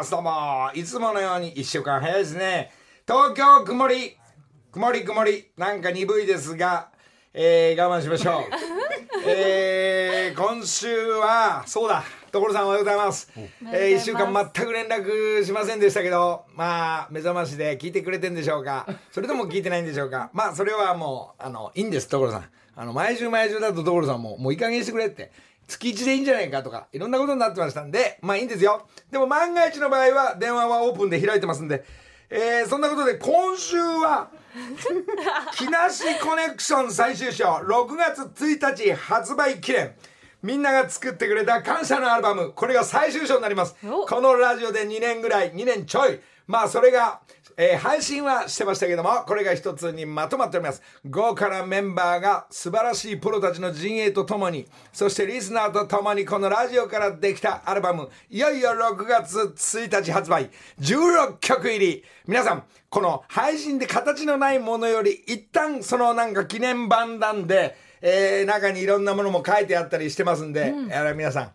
ます。どうも。いつものように一週間早いですね。東京曇り。曇り曇り。なんか鈍いですが、えー、我慢しましょう。えー、今週は、そうだ。所さんおはようございます。えー、一週間全く連絡しませんでしたけど、まあ、目覚ましで聞いてくれてんでしょうか。それとも聞いてないんでしょうか。まあ、それはもう、あの、いいんです、所さん。あの、毎週毎週だと所さんも、もういい加減にしてくれって。月1でいいんじゃないかとか、いろんなことになってましたんで、まあいいんですよ。でも万が一の場合は、電話はオープンで開いてますんで、えー、そんなことで今週は、木梨コネクション最終章、6月1日発売記念。みんなが作ってくれた感謝のアルバム、これが最終章になります。おこのラジオで2年ぐらい、2年ちょい。まあそれが、えー配信はしてましたけども、これが一つにまとまっております。豪華なメンバーが素晴らしいプロたちの陣営とともに、そしてリスナーとともにこのラジオからできたアルバム、いよいよ6月1日発売、16曲入り。皆さん、この配信で形のないものより、一旦そのなんか記念版なんで、えー中にいろんなものも書いてあったりしてますんで、あの皆さん、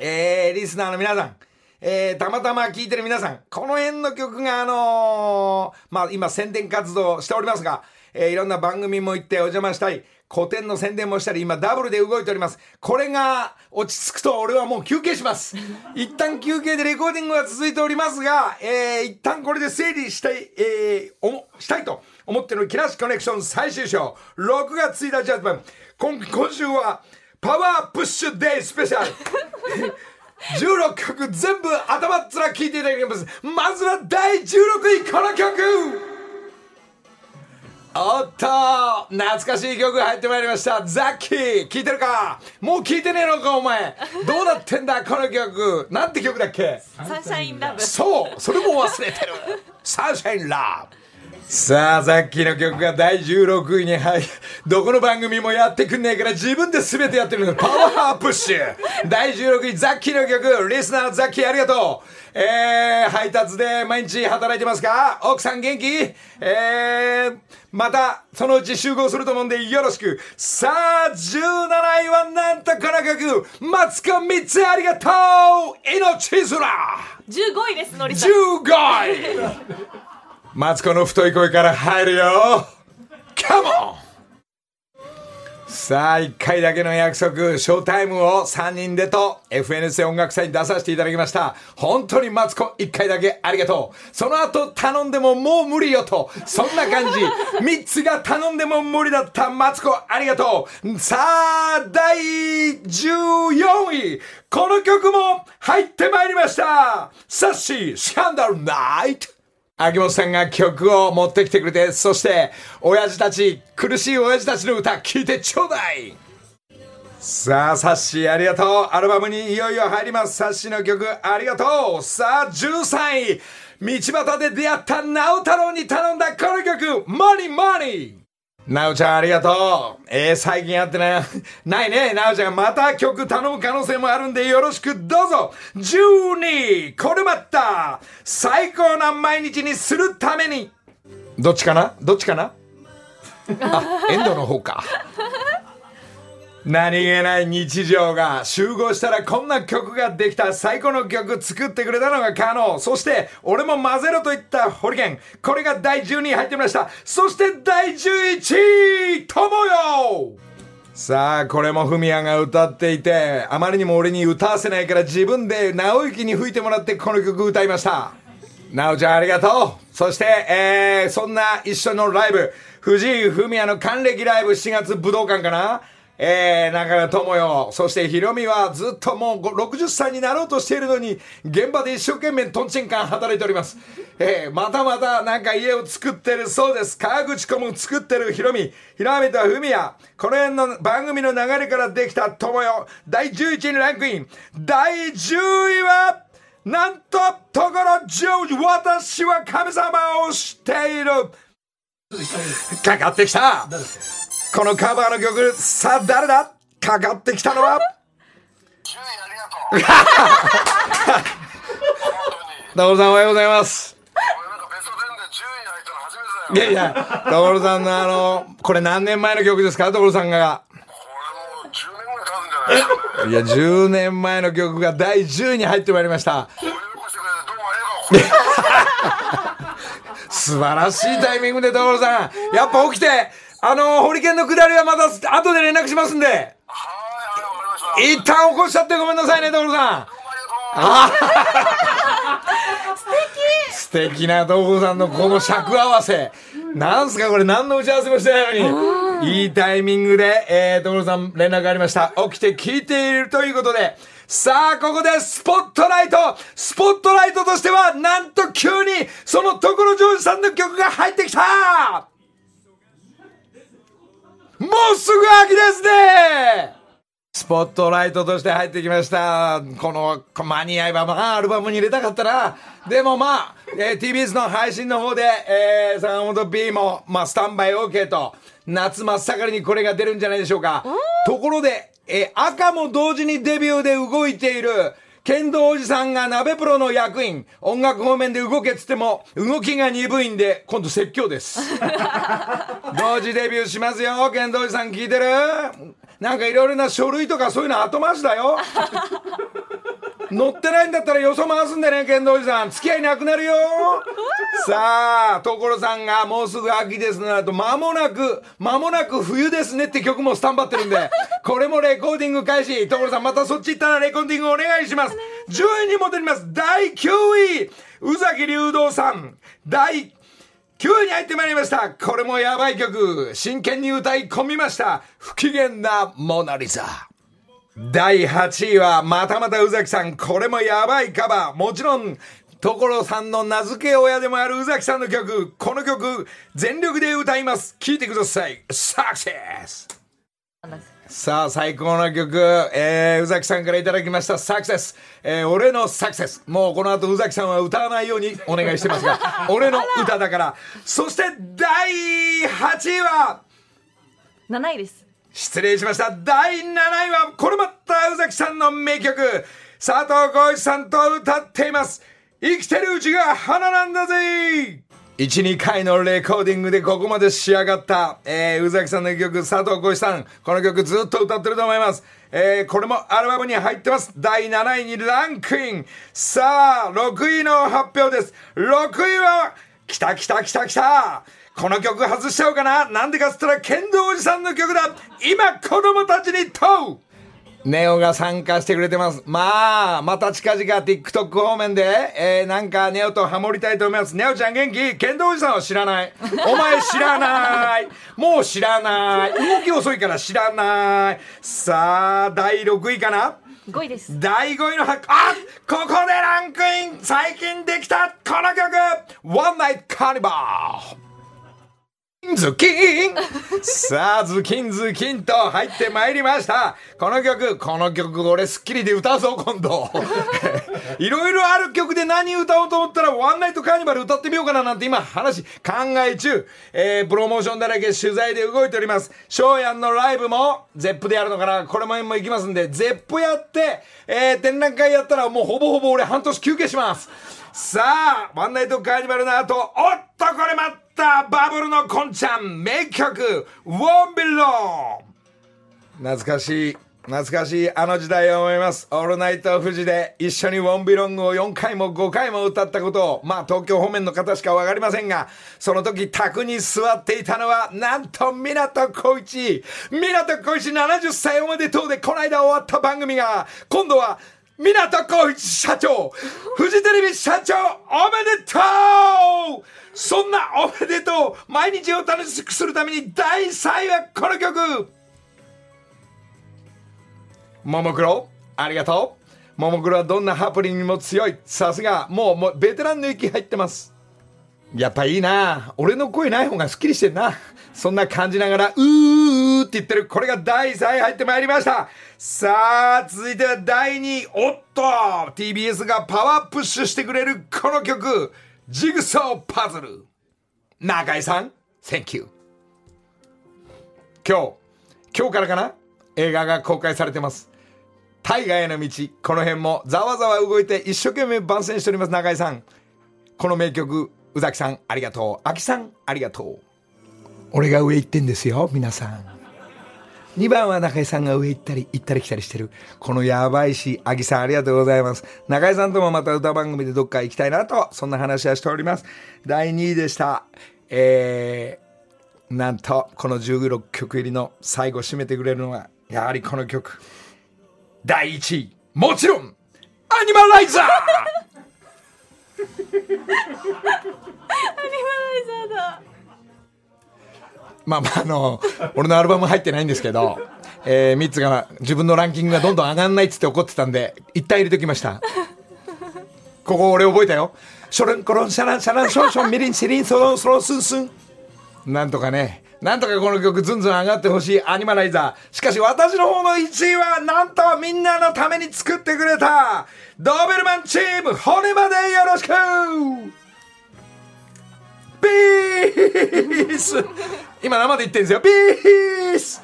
えー、リスナーの皆さん、えー、たまたま聞いてる皆さん、この辺の曲が、あのーまあ、今宣伝活動しておりますが、えーいろんな番組も行ってお邪魔したり、古典の宣伝もしたり、今ダブルで動いております。これが落ち着くと俺はもう休憩します。一旦休憩でレコーディングが続いておりますが、えー、一旦これで整理したい、えー、おも、したいと思ってる木梨コネクション最終章、6月1日発売。今今週は、パワープッシュデイスペシャル。16曲全部頭っ面聞いていただきます。まずは第16位この曲おっと懐かしい曲が入ってまいりました。ザッキー聞いてるか？もう聞いてねえのかお前。どうなってんだこの曲。なんて曲だっけ？サンシャインラブ。そうそれも忘れてる。サンシャインラブさあ、さっきの曲が第16位に入り、どこの番組もやってくんねえから自分で全てやってるのパワープッシュ。第16位、ザッキーの曲、リスナーザッキーありがとう。えー、配達で毎日働いてますか？奥さん元気？えー、また、そのうち集合すると思うんでよろしく。さあ、17位はなんとこの曲、マツコ3つありがとう。命面15位です、のりさん。15位マツコの太い声から入るよカモンさあ、1回だけの約束、ショータイムを3人でと FNS 音楽祭に出させていただきました。本当にマツコ1回だけありがとう。その後頼んでももう無理よと。そんな感じ。3つが頼んでも無理だったマツコありがとう。さあ、第14位。この曲も入ってまいりました。サッシー、スキャンダルナイト。秋元さんが曲を持ってきてくれて、そして、親父たち、苦しい親父たちの歌、聴いてちょうだいさあ、サッシーありがとう。アルバムにいよいよ入ります。サッシーの曲ありがとう。さあ、13位。道端で出会った直太郎に頼んだこの曲、マニマニなおちゃんありがとう。えー、最近やってな、ないね。なおちゃんまた曲頼む可能性もあるんでよろしくどうぞ。12! これまた最高な毎日にするためにどっちかな？どっちかな？あ、エンドの方か。何気ない日常が集合したらこんな曲ができた最高の曲作ってくれたのが可能そして俺も混ぜろと言ったホリケン。これが第12位入ってみました。そして第11位友よさあこれもフミヤが歌っていてあまりにも俺に歌わせないから自分で直行に吹いてもらってこの曲歌いました。なおちゃんありがとう。そして、えー、そんな一緒のライブ、藤井フミヤの還暦ライブ7月武道館かな。えー、中川智代、そしてヒロミはずっともう60歳になろうとしているのに、現場で一生懸命トンチンカン働いております。えー、またまたなんか家を作ってるそうです。川口湖も作ってるヒロミ、ひらめとフミヤ、この辺の番組の流れからできた智代、第11位にランクイン。第10位は、なんと、ところジョージ、私は神様を知っている。かかってきた。このカバーの曲、さあ誰だ？かかってきたのは、10位ありがとう。所さんおはようございます。俺なんかベスト10で10位に入ったの初めてだよ。いやいや、所さんのあの、これ何年前の曲ですか？所さんが。これもう10年ぐらいや、10年前の曲が第10位に入ってまいりました。素晴らしいタイミングで所さん。やっぱ起きて、あの、ホリケンの下りはまた後で連絡しますんで。はい、はい、わかりました。一旦起こしちゃってごめんなさいね、所さん。どうもありがとう。素敵な所さんのこの尺合わせ。なんすかこれ何の打ち合わせもしてないのに。いいタイミングで、えー、所さん連絡ありました。起きて聞いているということで、さあ、ここでスポットライトスポットライトとしては、なんと急に、その所ジョージさんの曲が入ってきたもうすぐ秋ですねスポットライトとして入ってきました。この、こ間に合えば、まあ、アルバムに入れたかったな。でもまあ、えー TBS の配信の方で、えー、坂本 B も、まあ、スタンバイ OK と、夏真っ盛りにこれが出るんじゃないでしょうか。ところで、えー赤も同時にデビューで動いている、剣道おじさんが鍋プロの役員、音楽方面で動けっつっても、動きが鈍いんで、今度説教です。同時デビューしますよ、剣道おじさん聞いてる？なんかいろいろな書類とかそういうの後回しだよ。乗ってないんだったらよそ回すんでね、剣道おじさん。付き合いなくなるよ。さあ、所さんがもうすぐ秋ですなと、間もなく、間もなく冬ですねって曲もスタンバってるんで、これもレコーディング開始。所さんまたそっち行ったらレコーディングお願いします。10位に戻ります。第9位、宇崎竜道さん。第9位に入ってまいりました。これもやばい曲。真剣に歌い込みました。不機嫌なモナリザ。第8位は、またまた宇崎さん。これもやばいカバー。もちろん、所さんの名付け親でもある宇崎さんの曲。この曲、全力で歌います。聴いてください。サクセスさあ、最高の曲、えー、宇崎さんからいただきました、サクセス。えー、俺のサクセス。もうこの後宇崎さんは歌わないようにお願いしてますが、俺の歌だから。そして、第8位は、7位です。失礼しました。第7位は、これまた宇崎さんの名曲、佐藤浩市さんと歌っています。生きてるうちが花なんだぜ1、2回のレコーディングでここまで仕上がった、えー、宇崎さんの曲、佐藤浩市さん、この曲ずっと歌ってると思います。えー、これもアルバムに入ってます。第7位にランクイン。さあ、6位の発表です。6位は、来た来た来た来たこの曲外しちゃおうかななんでかっつったら剣道おじさんの曲だ今子供たちに問うネオが参加してくれてます。まあ、また近々 TikTok 方面で、えー、なんかネオとハモりたいと思います。ネオちゃん元気？剣道おじさんは知らない。お前知らない。もう知らない。動き遅いから知らない。さあ、第6位かな？5位です。第5位の発あここでランクイン最近できたこの曲ワンナイトカーニバルズキンさあ、ズキンズキンと入ってまいりました。この曲、この曲俺スッキリで歌うぞ、今度。いろいろある曲で何歌おうと思ったら、ワンナイトカーニバル歌ってみようかななんて今話考え中。えー、プロモーションだらけ取材で動いております。翔やんのライブも、 Zeppでやるのかなこれもも行きますんで、 Zeppやって、えー、展覧会やったらもうほぼほぼ俺半年休憩します。さあ、ワンナイトカーニバルの後、おっとこれ待ったブルのこんちゃん名曲、ウォンビロン懐かしい、懐かしいあの時代を思います。オールナイト富士で一緒にウォンビロングを4回も5回も歌ったことを、まあ東京方面の方しかわかりませんが、その時卓に座っていたのは、なんと港小一。港小一70歳おめでとうでこの間終わった番組が、今度は港光一社長フジテレビ社長おめでとう。そんなおめでとう。毎日を楽しくするために第3位はこの曲。ももクロありがとう。ももクロはどんなハプニングにも強い。さすがもうもうベテランの域入ってます。やっぱいいな。俺の声ない方がスッキリしてんな。そんな感じながら、うーって言ってる。これが第3位入ってまいりました。さあ、続いては第2位。おっと !TBS がパワープッシュしてくれるこの曲。ジグソーパズル。中井さん、Thank you。今日、今日からかな？映画が公開されてます。大河への道。この辺もざわざわ動いて一生懸命番宣しております、中井さん。この名曲、宇崎さん、ありがとう。秋さん、ありがとう。俺が上行ってんですよ、皆さん。2番は中井さんが上行ったり行ったり来たりしてる。このやばいし、あぎさんありがとうございます。中井さんともまた歌番組でどっか行きたいなと、そんな話はしております。第2位でした。えー、なんと、この16曲入りの最後締めてくれるのは、やはりこの曲。第1位、もちろん、アニマライザー アニマライザーだまあまああの俺のアルバム入ってないんですけど、えー、ミッツが自分のランキングがどんどん上がんないっつって怒ってたんで一旦入れときました。ここ俺覚えたよ。ショルンコロンシャランシャランションションミリンシリンソロンソロンスンスン。なんとかね。なんとかこの曲ずんずん上がってほしい。アニマライザー。しかし私の方の1位はなんとみんなのために作ってくれたドーベルマンチーム骨までよろしくース今生で言ってるんですよ。ピース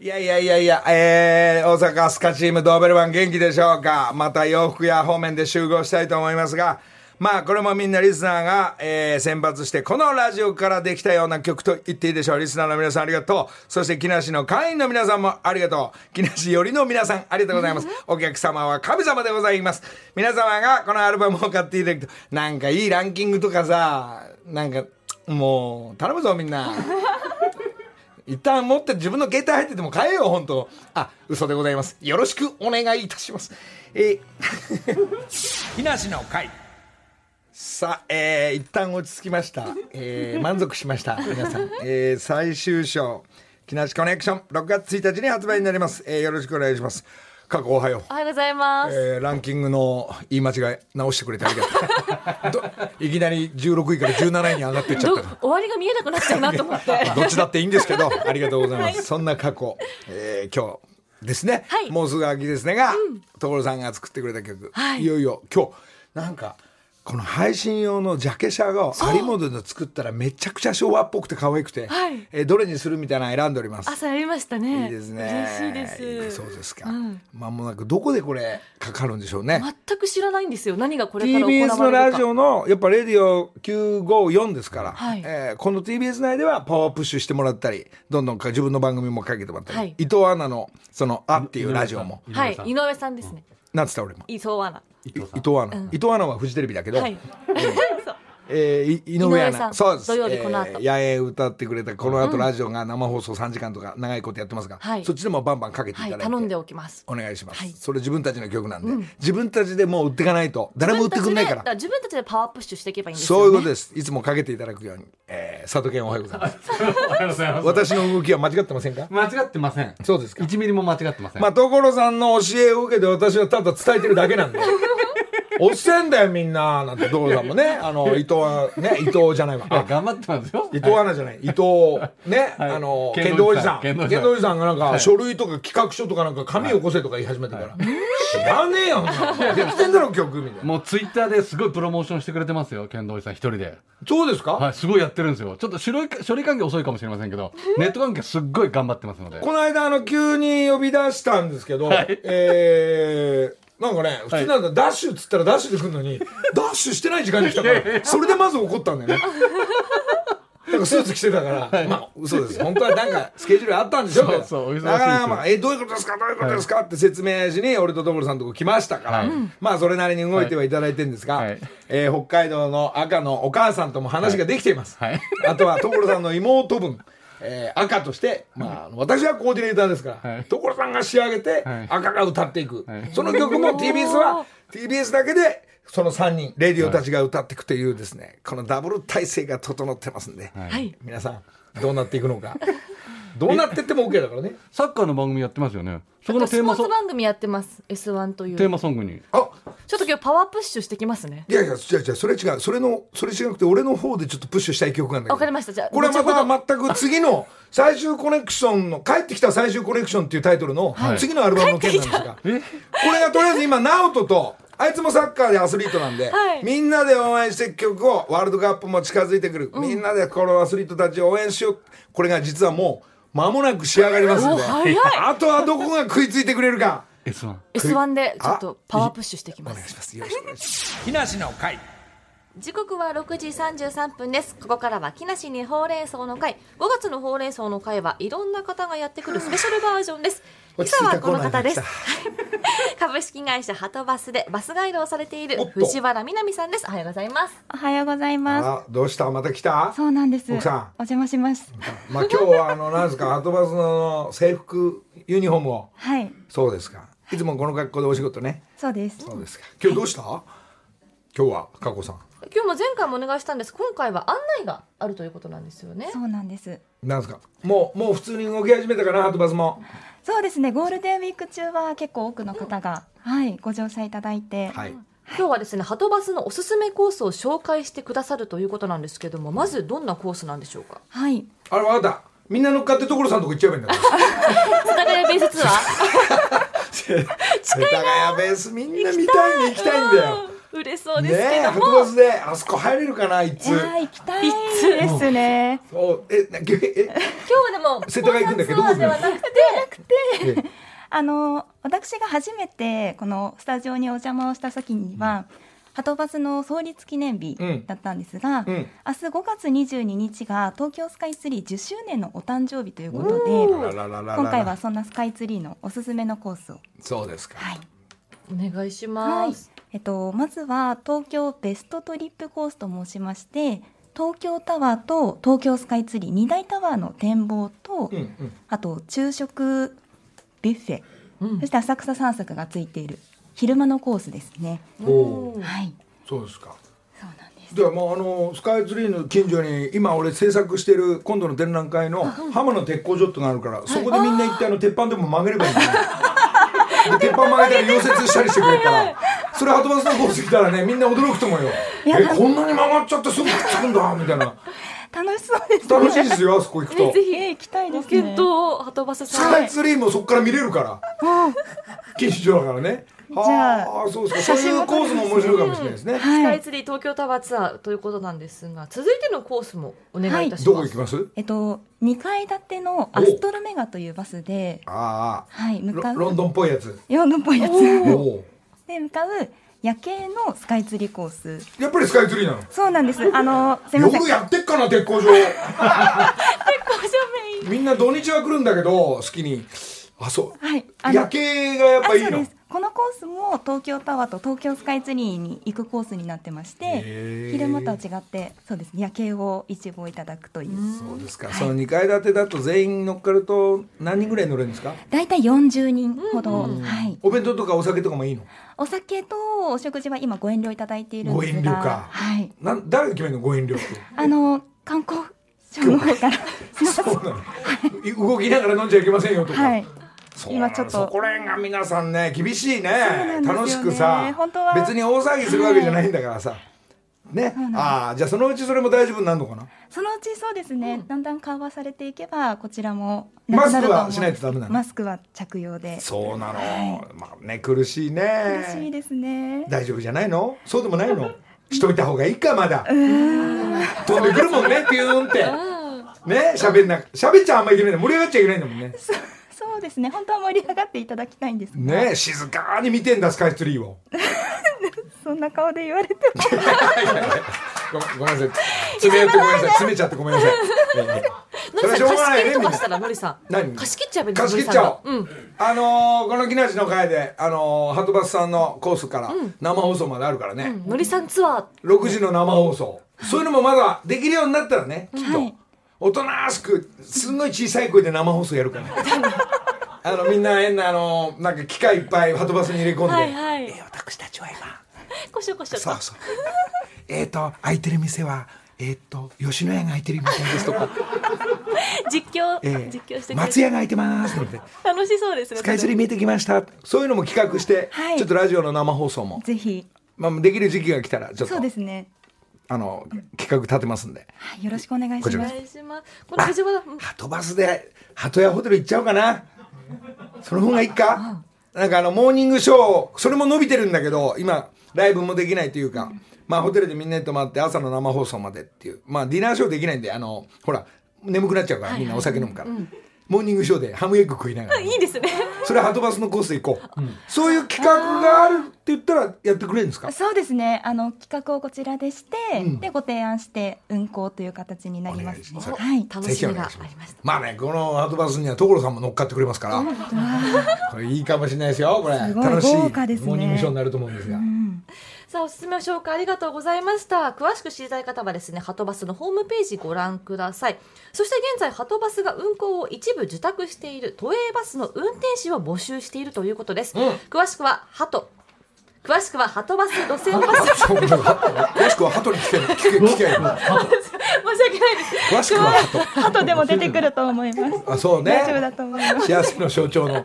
いやいやいやいや、えー、大阪スカチームドーベルマン元気でしょうか？また洋服屋方面で集合したいと思いますが、まあこれもみんなリスナーが、えー、選抜してこのラジオからできたような曲と言っていいでしょう。リスナーの皆さんありがとう。そして木梨の会員の皆さんもありがとう。木梨よりの皆さんありがとうございます。お客様は神様でございます。皆様がこのアルバムを買っていただくと、なんかいいランキングとかさ、なんかもう頼むぞみんな。一旦持って自分の携帯入ってても買えよ本当あ嘘でございますよろしくお願いいたしますえー、木梨の会さあ、えー、一旦落ち着きました、えー、満足しました。皆さん、えー、最終章。木梨コネクション。6月1日に発売になります、えー、よろしくお願いします。過去おはよう。おはようございます。えーランキングの言い間違い直してくれてありがとう。どいきなり16位から17位に上がってっちゃっどた終わりが見えなくなっちゃうなと思って。どっちだっていいんですけど、ありがとうございます。そんな過去、えー今日ですね、はい。もうすぐ秋ですねが、所さんが作ってくれた曲、はい。いよいよ今日、なんか、この配信用のジャケ写が有本で作ったらめちゃくちゃ昭和っぽくて可愛くて、はいえーどれにするみたいなの選んでおります。朝やりましたね。いいですね。嬉しいです。そうですか。うんまもなくどこでこれかかるんでしょうね。全く知らないんですよ。何がこれから TBS。のラジオのやっぱレディオ954ですから、はいえーこの TBS 内ではパワープッシュしてもらったりどんどんか自分の番組もかけてもらったり、はい伊藤アナのその「あ」っていうラジオもはい、井上さんですね。なんつった俺も伊藤アナ。い伊藤アナ、伊藤アナはフジテレビだけど、はい。えーい井上アナそうです土曜日この後えー野営歌ってくれたこの後ラジオが生放送3時間とか長いことやってますが、はいそっちでもバンバンかけていたはい、だいて、頼んでおきます。お願いします、はいそれ自分たちの曲なんで、自分たちでもう売っていかないと誰も売ってくんないから自分たちで自分たちでパワープッシュしていけばいいんですよ、ね。そういうことです。いつもかけていただくように。えー、佐渡県おはようございます。おはようございます。私の動きは間違ってませんか？間違ってません。そうですか。1ミリも間違ってません。まあ、所さんの教えを受けて私はただ伝えてるだけなんで。おっせんだよみんななんて所さんもね。あの伊藤はね伊藤じゃないわ。あ頑張ってますよ。伊藤アナじゃない。伊藤ね、はい。あの剣剣道おじさん。剣剣道おじさん。がなんか書類とか企画書とかなんか紙よこせとか言い始めてから、知らねえよできてんだろ曲みたいな。もうツイッターですごいプロモーションしてくれてますよ、剣道おじさん一人で。そうですか、はい、すごいやってるんですよ。ちょっと処理処理関係遅いかもしれませんけど、ネット関係すっごい頑張ってますので。この間あの急に呼び出したんですけど、えーなんかね普通なんだ、ダッシュっつったらダッシュで来るのに ダッシュしてない時間に来たからそれでまず怒ったんだよね。なんかスーツ着てたから、まあ嘘です。本当はなんかスケジュールあったんでしょうけどそうだからまあえどういうことですか？どういうことですか、って説明しに俺と所さんのとこ来ましたから、はい。まあそれなりに動いてはいただいてるんですが、はい。えー北海道の赤のお母さんとも話ができています、はい。あとは所さんの妹分、えー赤として、まあ、私はコーディネーターですから、はい。所さんが仕上げて、はい。赤が歌っていく、はい。その曲も TBS は TBS だけでその3人レディオたちが歌っていくというですねこのダブル体制が整ってますんで、はい。皆さんどうなっていくのか どうなってっても OK だからね。サッカーの番組やってますよね。そこのテーマソスポーツ番組やってます。S1 という。テーマソングに。あちょっと今日パワープッシュしてきますね。いやいや違う違うそれ違う。それのそれ違くて俺の方でちょっとプッシュしたい曲なんだけど。わかりました。じゃあこれはまた全く次の最終コネクションの帰ってきた最終コネクションっていうタイトルのはい。次のアルバムの件なんですが、これがとりあえず今直人とあいつもサッカーでアスリートなんで、はい。みんなで応援していく曲をワールドカップも近づいてくる、みんなでこのアスリートたちを応援しよう。これが実はもう間もなく仕上がりますんで。お早い。あとはどこが食いついてくれるか。S1。S1 でちょっとパワープッシュしてきまお願いしす。ます。よろしくお願いします。木梨の会。時刻は6時33分です。ここからは木梨にほうれん草の会。5月のほうれん草の会はいろんな方がやってくるスペシャルバージョンです今朝はこの方です。コ 株式会社ハトバスでバスガイドをされている藤原みなみさんです。おはようございます。おはようございます。あどうした？また来た？そうなんです。奥さん。お邪魔します。まあ今日はあのなんですかハトバスの制服ユニフォームを。はい、そうですか。いつもこの格好でお仕事ね。そうです。そうですか。今日どうした？今日は加古さん。今日も前回もお願いしたんです。今回は案内があるということなんですよね。そうなんです。なんですか。もうもう普通に動き始めたかなハトバスもそうですね。ゴールデンウィーク中は結構多くの方が、はい、ご乗車いただいて、はい。今日はですねハトバスのおすすめコースを紹介してくださるということなんですけどもまずどんなコースなんでしょうか？はい、あれ分かった。みんな乗っかって所さんとこ行っちゃえばいいんだから。世田谷ベース。ツアー世田谷ベース。みんな見たいね。行きたいんだよ。うん嬉しそうねですけえハども、トバスであそこ入れるかないつ。い行きたいですね。そう。えなええ？今日はでも世田谷行くんだっけどではなくて。え あの私が初めてこのスタジオにお邪魔をした時には。ハトバスの創立記念日うん。だったんですが、うん。明日5月22日が東京スカイツリー10周年のお誕生日ということおで今回はそんなスカイツリーのおすすめのコースを、そうですか。はい、お願いしはい。ます、えっと、まずは東京ベストトリップコースと申しまして東京タワーと東京スカイツリー2大タワーの展望と、うんうん。あと昼食ビュッフェ、うん。そして浅草散策がついている昼間のコースですね。はい、そうですか。そうなんです。ではもうあのスカイツリーの近所に今俺制作してる今度の展覧会の浜の鉄工所ってのがあるからそこでみんな行ってあの鉄板でも曲げればいいんだよ。で鉄板曲げたら溶接したりしてくれるからそれハトバスのコース来たらねみんな驚くと思うよ。えこんなに曲がっちゃってすぐくっつくんだみたいな。楽しそうですね。楽しいですよあそこ行くと。ぜひ。えー行きたいですね。ご検討をハトバススさんカイツリーもそこから見れるから。近所だからね。じゃはあそうですか。そういうコースも面白いかもしれないですね。スカはい。イツリー東京タワーツアーということなんですが続いてのコースもお願いいたします、どこ行きます？えっと2階建てのアストロメガというバスで、あはい、あ向かう。ロロンドンっぽいやつ。ロンドンっぽいやつ。おおで向かう夜景のスカイツリーコース。やっぱりスカイツリーなの？そうなんです。あのすみません。よくやってっかな鉄工所 みんな土日は来るんだけど好きにあそうはい。夜景がやっぱいいの？このコースも東京タワーと東京スカイツリーに行くコースになってましへてー。昼間とは違ってそうです。ね夜景を一望いただくという。そうですか、その2階建てだと全員乗っかると何人ぐらい乗れるんですか？大体40人ほど、はい、お弁当とかお酒とかもいいの？お酒とお食事は今ご遠慮いただいているんごですが遠慮か、はい、なん誰が決めるのご遠慮って？あの観光省の方から。そうなの。動きながら飲んじゃいけませんよとか、はい今ちょっと。そこら辺が皆さんね厳しいね。ね。楽しくさ本当は。別に大騒ぎするわけじゃないんだからさ、ね。ああじゃあそのうちそれも大丈夫になるのかな？そのうちそうですね、だんだん緩和されていけばこちらもマスクはしないとダメなの？マスクは着用で。そうなの、まあね苦しいね。嬉しいですね。大丈夫じゃないの？そうでもないの？しといた方がいいかまだ。飛んでくるもんねピューンって。ね喋んな喋っちゃあんまいけないんだ。盛り上がっちゃいけないんだもんねそそうですね。本当は盛り上がっていただきたいんですが。ね静かに見てんだスカイツリーを。そんな顔で言われても。ごめんごめんなさい。詰めてごめんなさい。詰めちゃってごめんなさい、ええ。それはしょうがない。ねみんな貸し切りとかしたらのりさん。何？貸し切っちゃえばいい貸し切っちゃおう、のりさんが。あのーこの木梨の会で、あのー、ハトバスさんのコースから生放送まであるからね、うん。のりさんツアー。6時の生放送、そういうのもまだできるようになったらねきっと、はいおとなしくすんごい小さい声で生放送やるから。あのみんな変なあのなんか機械いっぱいハトバスに入れ込んで、はいはい。えー私たちは今。こしょこしょと。そうそう。えっと空いてる店はえっ、と吉野家が空いてるみたいですとか、実況、ええ実況して松て。屋が空いてますので楽しそうですねスカイツリー見えてきました。そういうのも企画して、はい。ちょっとラジオの生放送も、ぜひ。まあ、できる時期が来たらちょっと。そうですねあの企画立てますんで。はいよろしくお願いします。この藤原うん。ハトバスで鳩屋ホテル行っちゃおうかな。その方がいいか？なんかあのモーニングショーそれも伸びてるんだけど今ライブもできないというか、まあホテルでみんなで泊まって朝の生放送までっていう。まあディナーショーできないんであのほら眠くなっちゃうからみんなお酒飲むから、モーニングショーでハムエッグ食いながら。いいですね。それはとバスのコースで行こう、そういう企画があるって言ったらやってくれるんですか？そうですね。あの企画をこちらでして、うん。でご提案して運行という形になりますはい。楽しみがありましたまあねこのハートバスには所さんも乗っかってくれますから。これいいかもしれないですよこれ。すごい楽しい豪華ですね。モーニングショーになると思うんですが、さあおすすめの紹介ありがとうございました。詳しく知りたい方はですねハトバスのホームページご覧ください。そして現在ハトバスが運行を一部受託している都営バスの運転士を募集しているということです、詳しくはハト詳しくはハトバス路線バス。詳しくはハトに聞け聞け聞け申し訳ないです。詳しくはハト後でも出てくると思います。あそうね。大丈夫だと思います。幸せの象徴の。詳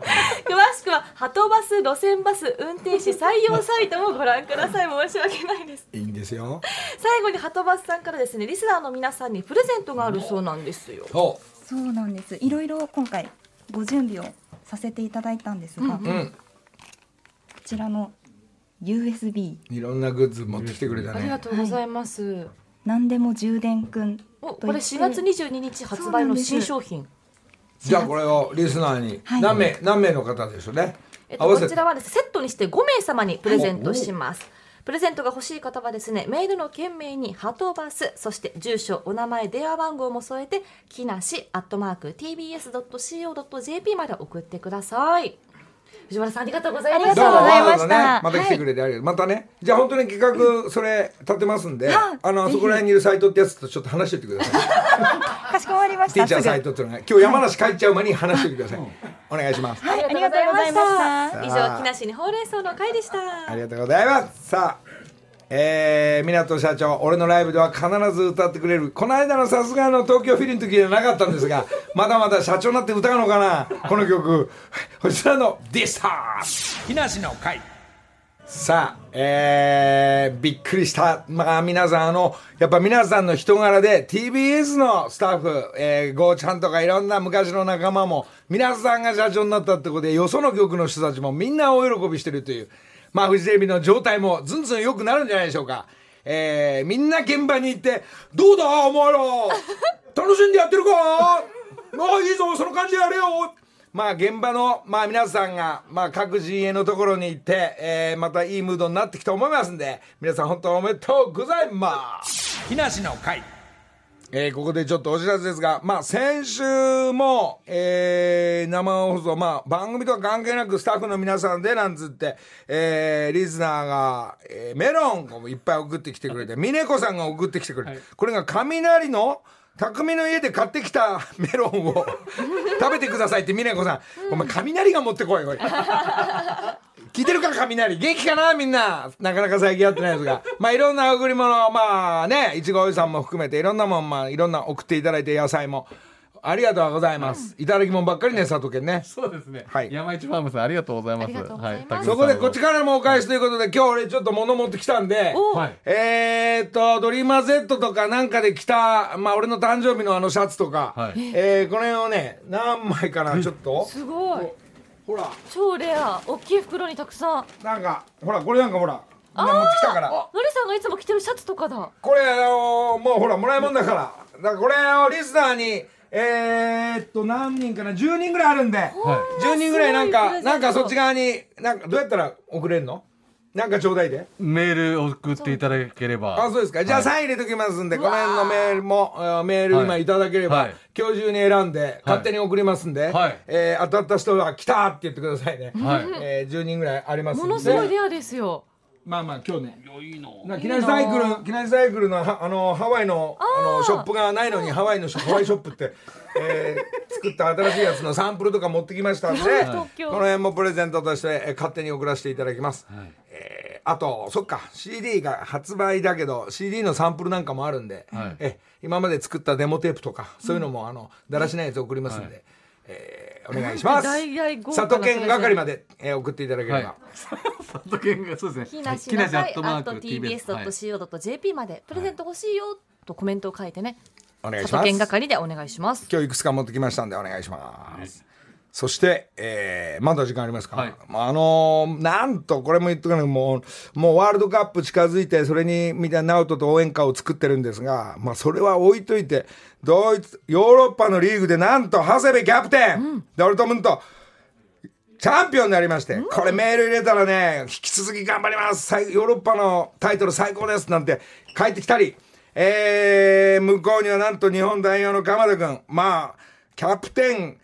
しくはハトバス路線バス運転士採用サイトもご覧ください。申し訳ないです。いいんですよ。最後にハトバスさんからですねリスナーの皆さんにプレゼントがあるそうなんですよ。そそうなんです。いろいろ今回ご準備をさせていただいたんですが、こううん。ちらの USB いろんなグッズ持ってきてくれたありがねとうございます、何でも充電くんおこれ4月22日発売の新商品。じゃあこれをリスナーにはい。何名何名の方でしょうね。えっと、こちらはですねセットにして5名様にプレゼントします。プレゼントが欲しい方はですね、メールの件名にハトバス、そして住所、お名前、電話番号も添えて、木梨アットマーク tbs.co.jp まで送ってください。藤原さんありがとうございました。ありがとうございました。ねまた来てくれてありがとう。またね。じゃあ本当に企画それ立てますんではい。あのそこら辺にいるサイトってやつとちょっと話しておいてください。かしこまりましティーチャーサイトっていうのが今日山梨帰っちゃう前に話しておいてください。お願いします。はい、ありがとうございました。以上、木梨にほうれん草の会でした。ありがとうございます。さあえー、港社長俺のライブでは必ず歌ってくれる。この間のさすがの東京フィルの時じゃなかったんですが まだまだ社長になって歌うのかな？この曲。こちらの「ディスター木梨の会」さあ、えー、びっくりした。まあ、皆さん、あの、やっぱ皆さんの人柄で、TBS のスタッフ、えー、ゴーちゃんとかいろんな昔の仲間も、皆さんが社長になったってことで、よその局の人たちもみんな大喜びしてるという、まあ、フジテレビの状態もずんずん良くなるんじゃないでしょうか。えー、みんな現場に行って、どうだお前ら 楽しんでやってるか？ああ、いいぞその感じでやれよまあ現場の、まあ皆さんが、まあ各陣営のところに行って、えー、またいいムードになってきたと思いますんで、皆さん本当おめでとうございます。木梨の会。えーここでちょっとお知らせですが、まあ先週も、えー生放送、まあ番組とは関係なくスタッフの皆さんでなんつって、えーリスナーが、えーメロンをいっぱい送ってきてくれて、峰子さんが送ってきてくれて、これが雷の、匠の家で買ってきた メロンを食べてくださいって峰子さん、お前雷が持ってこいこれ聞いてるか雷？元気かなみんな？なかなか最近やってないですが。まあいろんな贈り物まあねいちごおじさんも含めていろんなもんまあいろんな送っていただいて野菜も。ありがとうございます、いただきもんばっかりね佐藤県ね。そうですね。はい。山一ファームさんありがとうございます。ありがとうございます。はいそこでこっちからもお返しということで今日俺ちょっと物持ってきたんでおはい。えーっと、ドリーマー Z とかなんかで着た、まあ俺の誕生日のあのシャツとか、はい。えーこの辺をね、何枚かな、ちょっと。すごい。ほら、超レア。大きい袋にたくさん。なんか、ほら、これなんかほら、みんな持ってきたから。のりさんがいつも着てるシャツとかだ。これ、あのーもうほら、もらいもんだから。だからこれをリスナーに、えーっと、何人かな、10人ぐらいあるんで、は10人ぐらいなんか、なんかそっち側に、なんかどうやったら送れるの？なんかちょうだいで。い。メールを送っていただければ。あ、そうですか。じゃあはいサイン入れときますんで、この辺のメールも、えーメール今いただければ、はい今日中に選んで、勝手に送りますんで、はいえー当たった人は来たって言ってくださいね。はい。えー10人ぐらいありますんで。ものすごいレアですよ。まあまあ今日ね。いいの。な木梨サイクル、木梨サイクルのはあのハワイのあのショップがないのにハワイのショハワイショップって、えー作った新しいやつのサンプルとか持ってきましたんで、東こ京の辺もプレゼントとして、えー勝手に送らせていただきます。えーあと、そっか、CD が発売だけど、CD のサンプルなんかもあるんで、はいえ今まで作ったデモテープとか、そういうのも、あの、だらしないやつ送りますんで、えーお願いします。大々豪華な佐藤県係まで、えー送っていただければ。はい佐藤健がそうですね。木梨木梨アット TBS.co.jp までプレゼント欲しいよとコメントを書いてね。お願いします佐藤県。係でお願いします。今日いくつか持ってきましたんでお願いします。そして、えーまだ時間ありますか、はい。まああのーなんと、これも言っとかないもう、もうワールドカップ近づいて、それに、みたいな、ナウトと応援歌を作ってるんですが、まあ、それは置いといて、ドイツ、ヨーロッパのリーグで、なんと、長谷部キャプテン、ドルトムント、チャンピオンになりまして、これメール入れたらね、引き続き頑張ります。最ヨーロッパのタイトル最高です。なんて書いてきたり、えー、向こうにはなんと日本代表の鎌田君、まあ、キャプテン、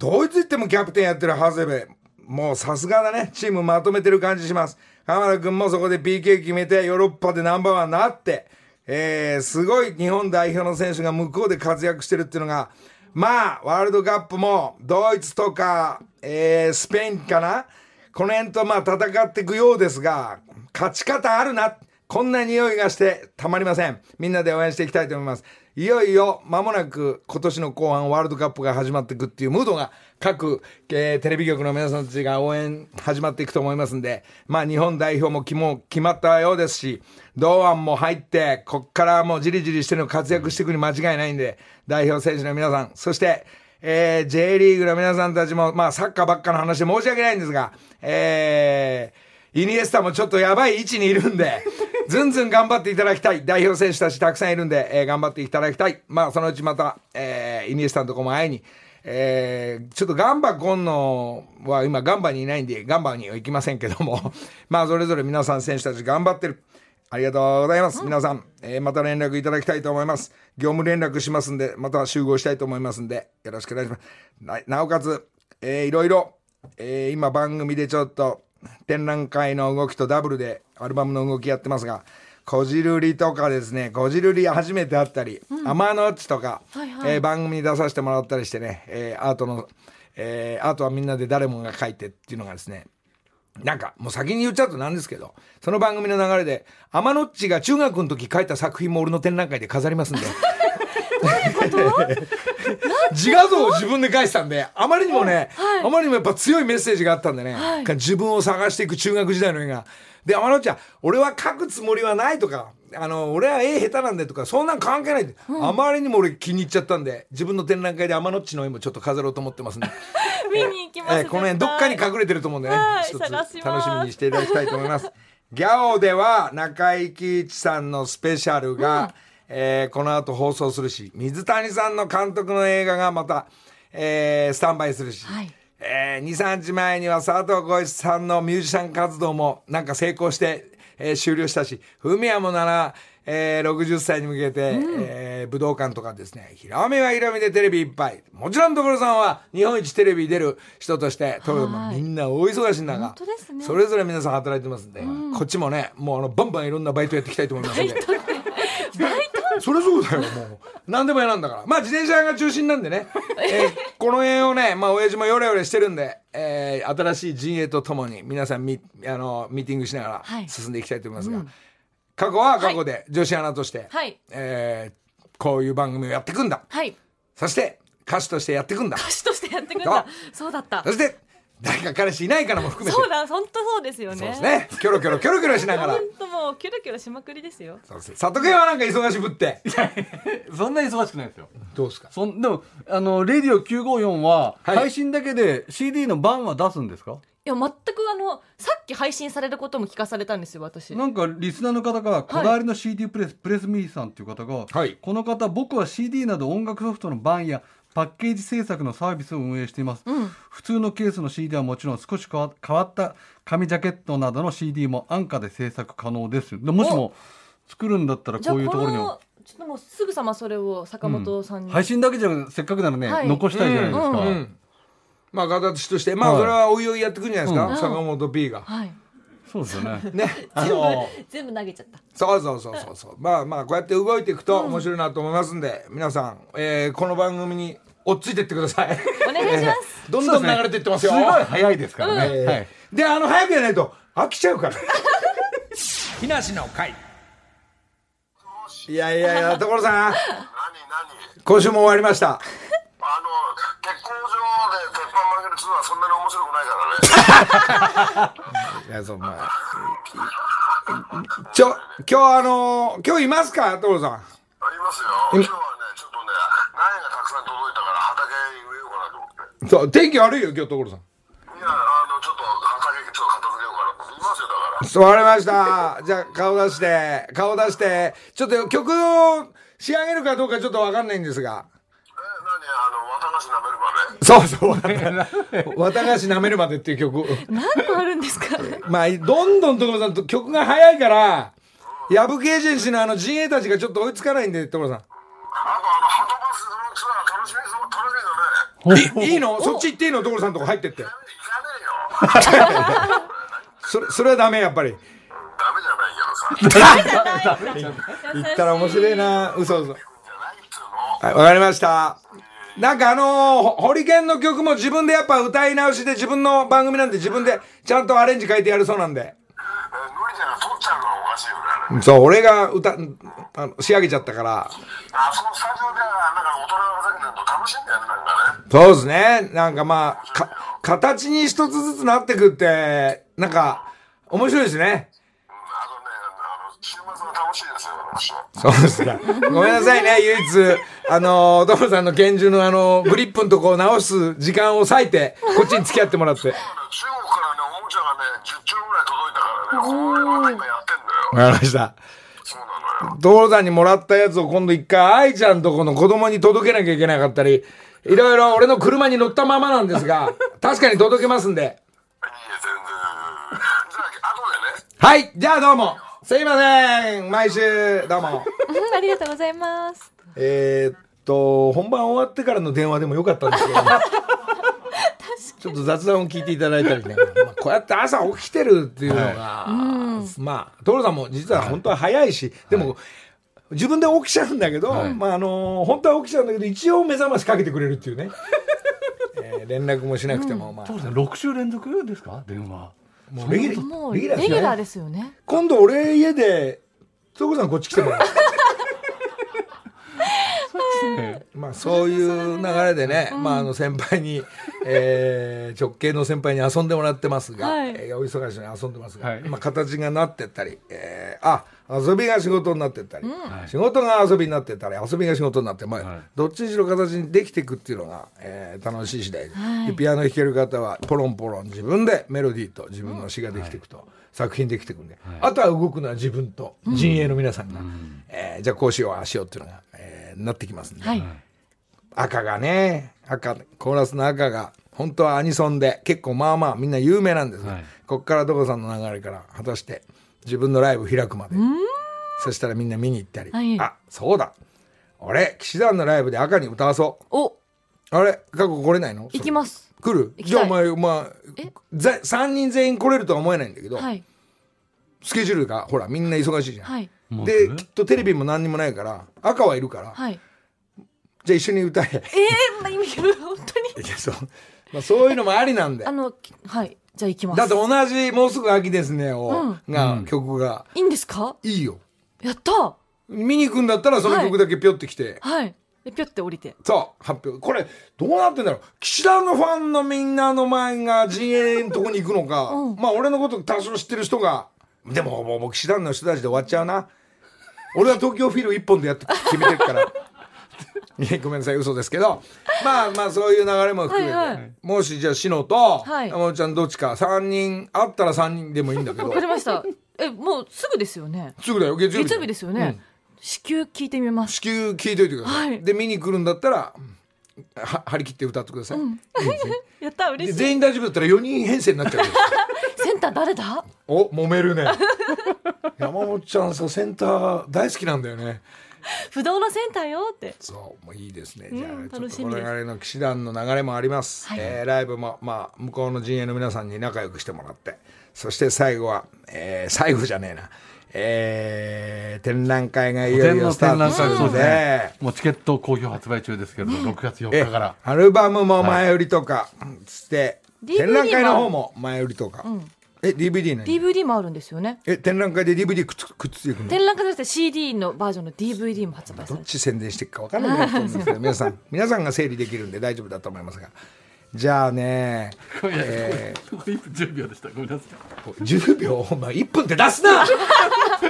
ドイツ行ってもキャプテンやってる長谷部。もうさすがだね。チームまとめてる感じします。鎌田君もそこで PK 決めて、ヨーロッパでナンバーワンになって、えー、すごい日本代表の選手が向こうで活躍してるっていうのが、まあ、ワールドカップも、ドイツとか、えー、スペインかなこの辺とまあ戦っていくようですが、勝ち方あるな。こんな匂いがしてたまりません。みんなで応援していきたいと思います。いよいよ間もなく今年の後半ワールドカップが始まっていくっていうムードが各、えーテレビ局の皆さんたちが応援始まっていくと思いますんで、まあ日本代表も決も決まったようですし、堂安も入って、こっからもうじりじりしての活躍していくに間違いないんで、代表選手の皆さん、そして、えー J リーグの皆さんたちも、まあサッカーばっかの話で申し訳ないんですが、えー、イニエスタもちょっとやばい位置にいるんで、ずんずん頑張っていただきたい。代表選手たちたくさんいるんで、えー頑張っていただきたい。まあそのうちまた、えーイニエスタのとこも会いに、えーちょっとガンバ今野は今ガンバにいないんで、ガンバには行きませんけども、まあそれぞれ皆さん選手たち頑張ってる。ありがとうございます。皆さん、えーまた連絡いただきたいと思います。業務連絡しますんで、また集合したいと思いますんで、よろしくお願いします。ななおかつ、えーいろいろ、えー今番組でちょっと展覧会の動きとダブルでアルバムの動きやってますが、こじるりとかですね、こじるり初めて会ったり、天のっちとか、はいはいえー番組に出させてもらったりしてね、えーアートの、えーアートはみんなで誰もが書いてっていうのがですね、なんか、もう先に言っちゃうとなんですけど、その番組の流れで、天のっちが中学の時書いた作品も俺の展覧会で飾りますんで。自画像を自分で描いてたんで、あまりにもね、あまりにもやっぱ強いメッセージがあったんでね、自分を探していく中学時代の絵が。で、天野っちは、俺は描くつもりはないとか、あの、俺は絵下手なんでとか、そんなん関係ない。って、あまりにも俺気に入っちゃったんで、自分の展覧会で天野っちの絵もちょっと飾ろうと思ってますんで。見に行きます、えーこの辺どっかに隠れてると思うんでね、はい一つ楽しみにしていただきたいと思います。ギャオでは中井貴一さんのスペシャルが、えーこの後放送するし、水谷さんの監督の映画がまた、えースタンバイするし、はい。えー2、3日前には佐藤浩市さんのミュージシャン活動もなんか成功して、えー終了したし、フミヤもなら、えー60歳に向けて、えー武道館とかですね、ひらめはひらめでテレビいっぱい。もちろん所さんは日本一テレビ出る人として、とはい。みんな大忙しなが本当ですね。それぞれ皆さん働いてますんで、こっちもね、もうあの、バンバンいろんなバイトやっていきたいと思いますんで。それそうだよ、もう。何でも嫌なんだから。まあ、自転車が中心なんでね。えーこの辺をね、まあ、親父もヨレヨレしてるんで、えー新しい陣営とともに皆さんミあのミーティングしながはいら進んでいきたいと思いますが、過去は過去で女子アナとして、はいえーこういう番組をやっていくんだ。はいそして、歌手としてやっていくんだ。歌手としてやってくんだそうだったそして、誰か彼氏いないからも含めて。そうだ本当そうですよねそうですね。キョロキョロキョロキョロしながら本。当もうキョロキョロしまくりですよそうです佐藤家はなんか忙しぶって。そんな忙しくないですよ。どうですか？そんでも、あの、レディオ954は、はい配信だけで CD の版は出すんですか？いや全くあのさっき配信されることも聞かされたんですよ私なんかリスナーの方がこだわりの CD プレス、プレスミーさんっていう方が、はいこの方僕は CD など音楽ソフトの版やパッケージ制作のサービスを運営しています、普通のケースの CD はもちろん少し変わ変わった紙ジャケットなどの CD も安価で制作可能です。でもしも作るんだったらこういうころにはのちょっともうすぐさまそれを坂本さんに、配信だけじゃなくてせっかくならね、はい。残したいじゃないですか、うんうん。まあ、形として、まあ、はい。それはおいおいやってくんじゃないですか、うん。坂本 P が。はいそうですよね ね。あの、全部投げちゃったそうそうそうそうそう。まあまあ、こうやって動いていくと面白いなと思いますんで、皆さん、えーこの番組に追っついてってください。お願いします どんどん流れていってますよ。すごい早いですからね、えーはいで、あの、早くやらないと飽きちゃうから。木梨の会。いやいやいや、所さん、何何？今週も終わりました。あの結婚上で鉄板曲げるつのはそんなに面白くないからねいや、そんな。ちょ、今日あの今日いますか所さん？ありますよ今日はねちょっとね苗がたくさん届いたから畑植えようかなと思ってそう、天気悪いよ、今日、所さん。いや、あの、ちょっと、畑、ちょっと片付けようかなと。いますよ、だから。そうわかりました。じゃあ、顔出して、顔出して、ちょっと曲を仕上げるかどうかちょっとわかんないんですが。え、何あの、綿菓子舐めるまでそうそう。綿菓子舐めるまでっていう曲。何個あるんですか？まあ、どんどん所さんと曲が早いから、ヤブケージェンシーのあの陣営たちがちょっと追いつかないんで、所さん。あと、あの、ハトバスのツアー楽しみそう、楽しみだね。いいいの？そっち行っていいの？所さんとこ入ってって。行かねえよ。それ、それはダメ、やっぱり。ダメじゃないけどさ。言 ったら面白いな嘘嘘。はい、わかりました。なんかあのー、ホホリケンの曲も自分でやっぱ歌い直しで自分の番組なんで自分でちゃんとアレンジ書いてやるそうなんで。え無理じゃん、取っちゃうのはおかしいよね。そう、俺が歌、あの仕上げちゃったから。あそこスタジオでは、なんか大人がふざけてると楽しいんだよね、なんかね。そうですね。なんかまあ、か、形に一つずつなってくって、なんか、面白いですね。そうですか。ごめんなさいね、唯一、あの、トムさんの拳銃のあの、グリップのとこを直す時間を割いて、こっちに付き合ってもらって。中国からね、おもちゃがね、10丁ぐらい届いたからね、これまた今やってんだよ。わかりました。そうなのよ。道路さんにもらったやつを今度一回、愛ちゃんとこの子供に届けなきゃいけなかったり、いろいろ俺の車に乗ったままなんですが、確かに届けますんで。いいえ、全然。じゃあ、後でね。はい、じゃあどうも。すいません。毎週、どうも。う んありがとうございます。えーっと、本番終わってからの電話でもよかったんですけど、ちょっと雑談を聞いていただいたりね、まあ、こうやって朝起きてるっていうのが、まあ、所さんも実は本当は早いし、でも、自分で起きちゃうんだけど、まああの本当は起きちゃうんだけど、一応目覚ましかけてくれるっていうね。えー連絡もしなくても、まあ、そうですね6週連続ですか？電話もうレギュラーですよね今度俺家で、所さんこっち来てもらう。まあそういう流れでね、まああの先輩に、えー 直系の先輩に遊んでもらってますが、はい。えーお忙しいのに遊んでますが、はい。まあ形がなってったり、えーあ、遊びが仕事になってったり、仕事が遊びになってったり、遊びが仕事になって、まあ、はい。どっちにしろ形にできていくっていうのが、えー楽しい次第で,、でピアノ弾ける方はポロンポロン自分でメロディーと自分の詩ができていくと、作品できていくんで、あとは動くのは自分と陣営の皆さんが、えーじゃあこうしようああしようっていうのが、えーなってきますんで、はい。赤がね赤コーラスの赤が本当はアニソンで結構まあまあみんな有名なんです。が、はい。こっから所さんの流れから果たして自分のライブ開くまで。そしたらみんな見に行ったり、はい。あそうだ。俺騎士団のライブで赤に歌わそう。お。あれ？過去来れないの？行きます。来る？じゃあお前まあえ？ぜ3人全員来れるとは思えないんだけど、はい。スケジュールがほらみんな忙しいじゃん、はいできっとテレビも何にもないから赤はいるから、はい。じゃあ一緒に歌え。えー、まあ、意味本当に？いやそう,、まあ、そういうのもありなんで。あのきはい。じゃあ行きます。だって同じ「もうすぐ秋ですねを」うが、曲が。いいんですか？いいよ。やった！見に行くんだったらその曲だけぴょってきて、はい。でぴょって降りて。そう発表。これどうなってんだろう？岸田のファンのみんなの前が陣営のとこに行くのか、うん。まあ俺のこと多少知ってる人がでももうもう岸田の人たちで終わっちゃうな俺は東京フィル一本でやって決めてるから。ごめんなさい嘘ですけど。まあまあそういう流れも含めて、はいはい。もしじゃあ篠とはい。山本ちゃんどっちか3人あったら3人でもいいんだけど。わかりました。えもうすぐですよね。すぐだよ月曜日ですよね、至急聞いてみます。至急聞いといてください、はい。で見に来るんだったらは張り切って歌ってください、いいですね。やったで嬉しい。全員大丈夫だったら4人編成になっちゃう。よセンター誰だ？お揉めるね。山本ちゃんさセンター大好きなんだよね。不動のセンターよって。そうもういいですね、うんじゃあちょっと楽しみ。ですこれ流れの騎士団の流れもあります、はい。えーライブもまあ向こうの陣営の皆さんに仲良くしてもらって。そして最後は、えー最後じゃねえなえー展覧会がいよいよスタートするので。ねもうチケット好評発売中ですけれども、6月4え日から。アルバムも前売りとか、つって、展覧会の方も前売りとか。ん。え、DVD 何？DVD もあるんですよね。え、展覧会で DVD くっつくっついていくの？展覧会じゃなくて CD のバージョンの DVD も発売さどっち宣伝していくか分からなくなってるんですけど、皆さん、皆さんが整理できるんで大丈夫だと思いますが。じゃあね、えー、1分10秒でした？ごめんなさい。お前1分って出すな！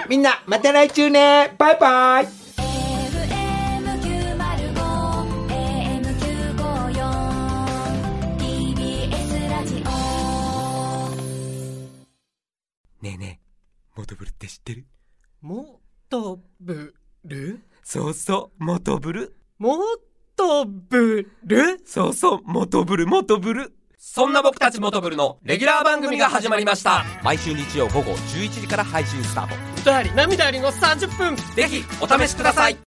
みんなまた来週ね！バイバイ！ねえねえ、モトブルって知ってる？モトブル？そうそう、モトブル。モとぶるそうそう、モトブル、モトブル。そんな僕たちモトブルのレギュラー番組が始まりました。毎週日曜午後11時から配信スタート。歌あり涙ありの30分ぜひ、お試しください。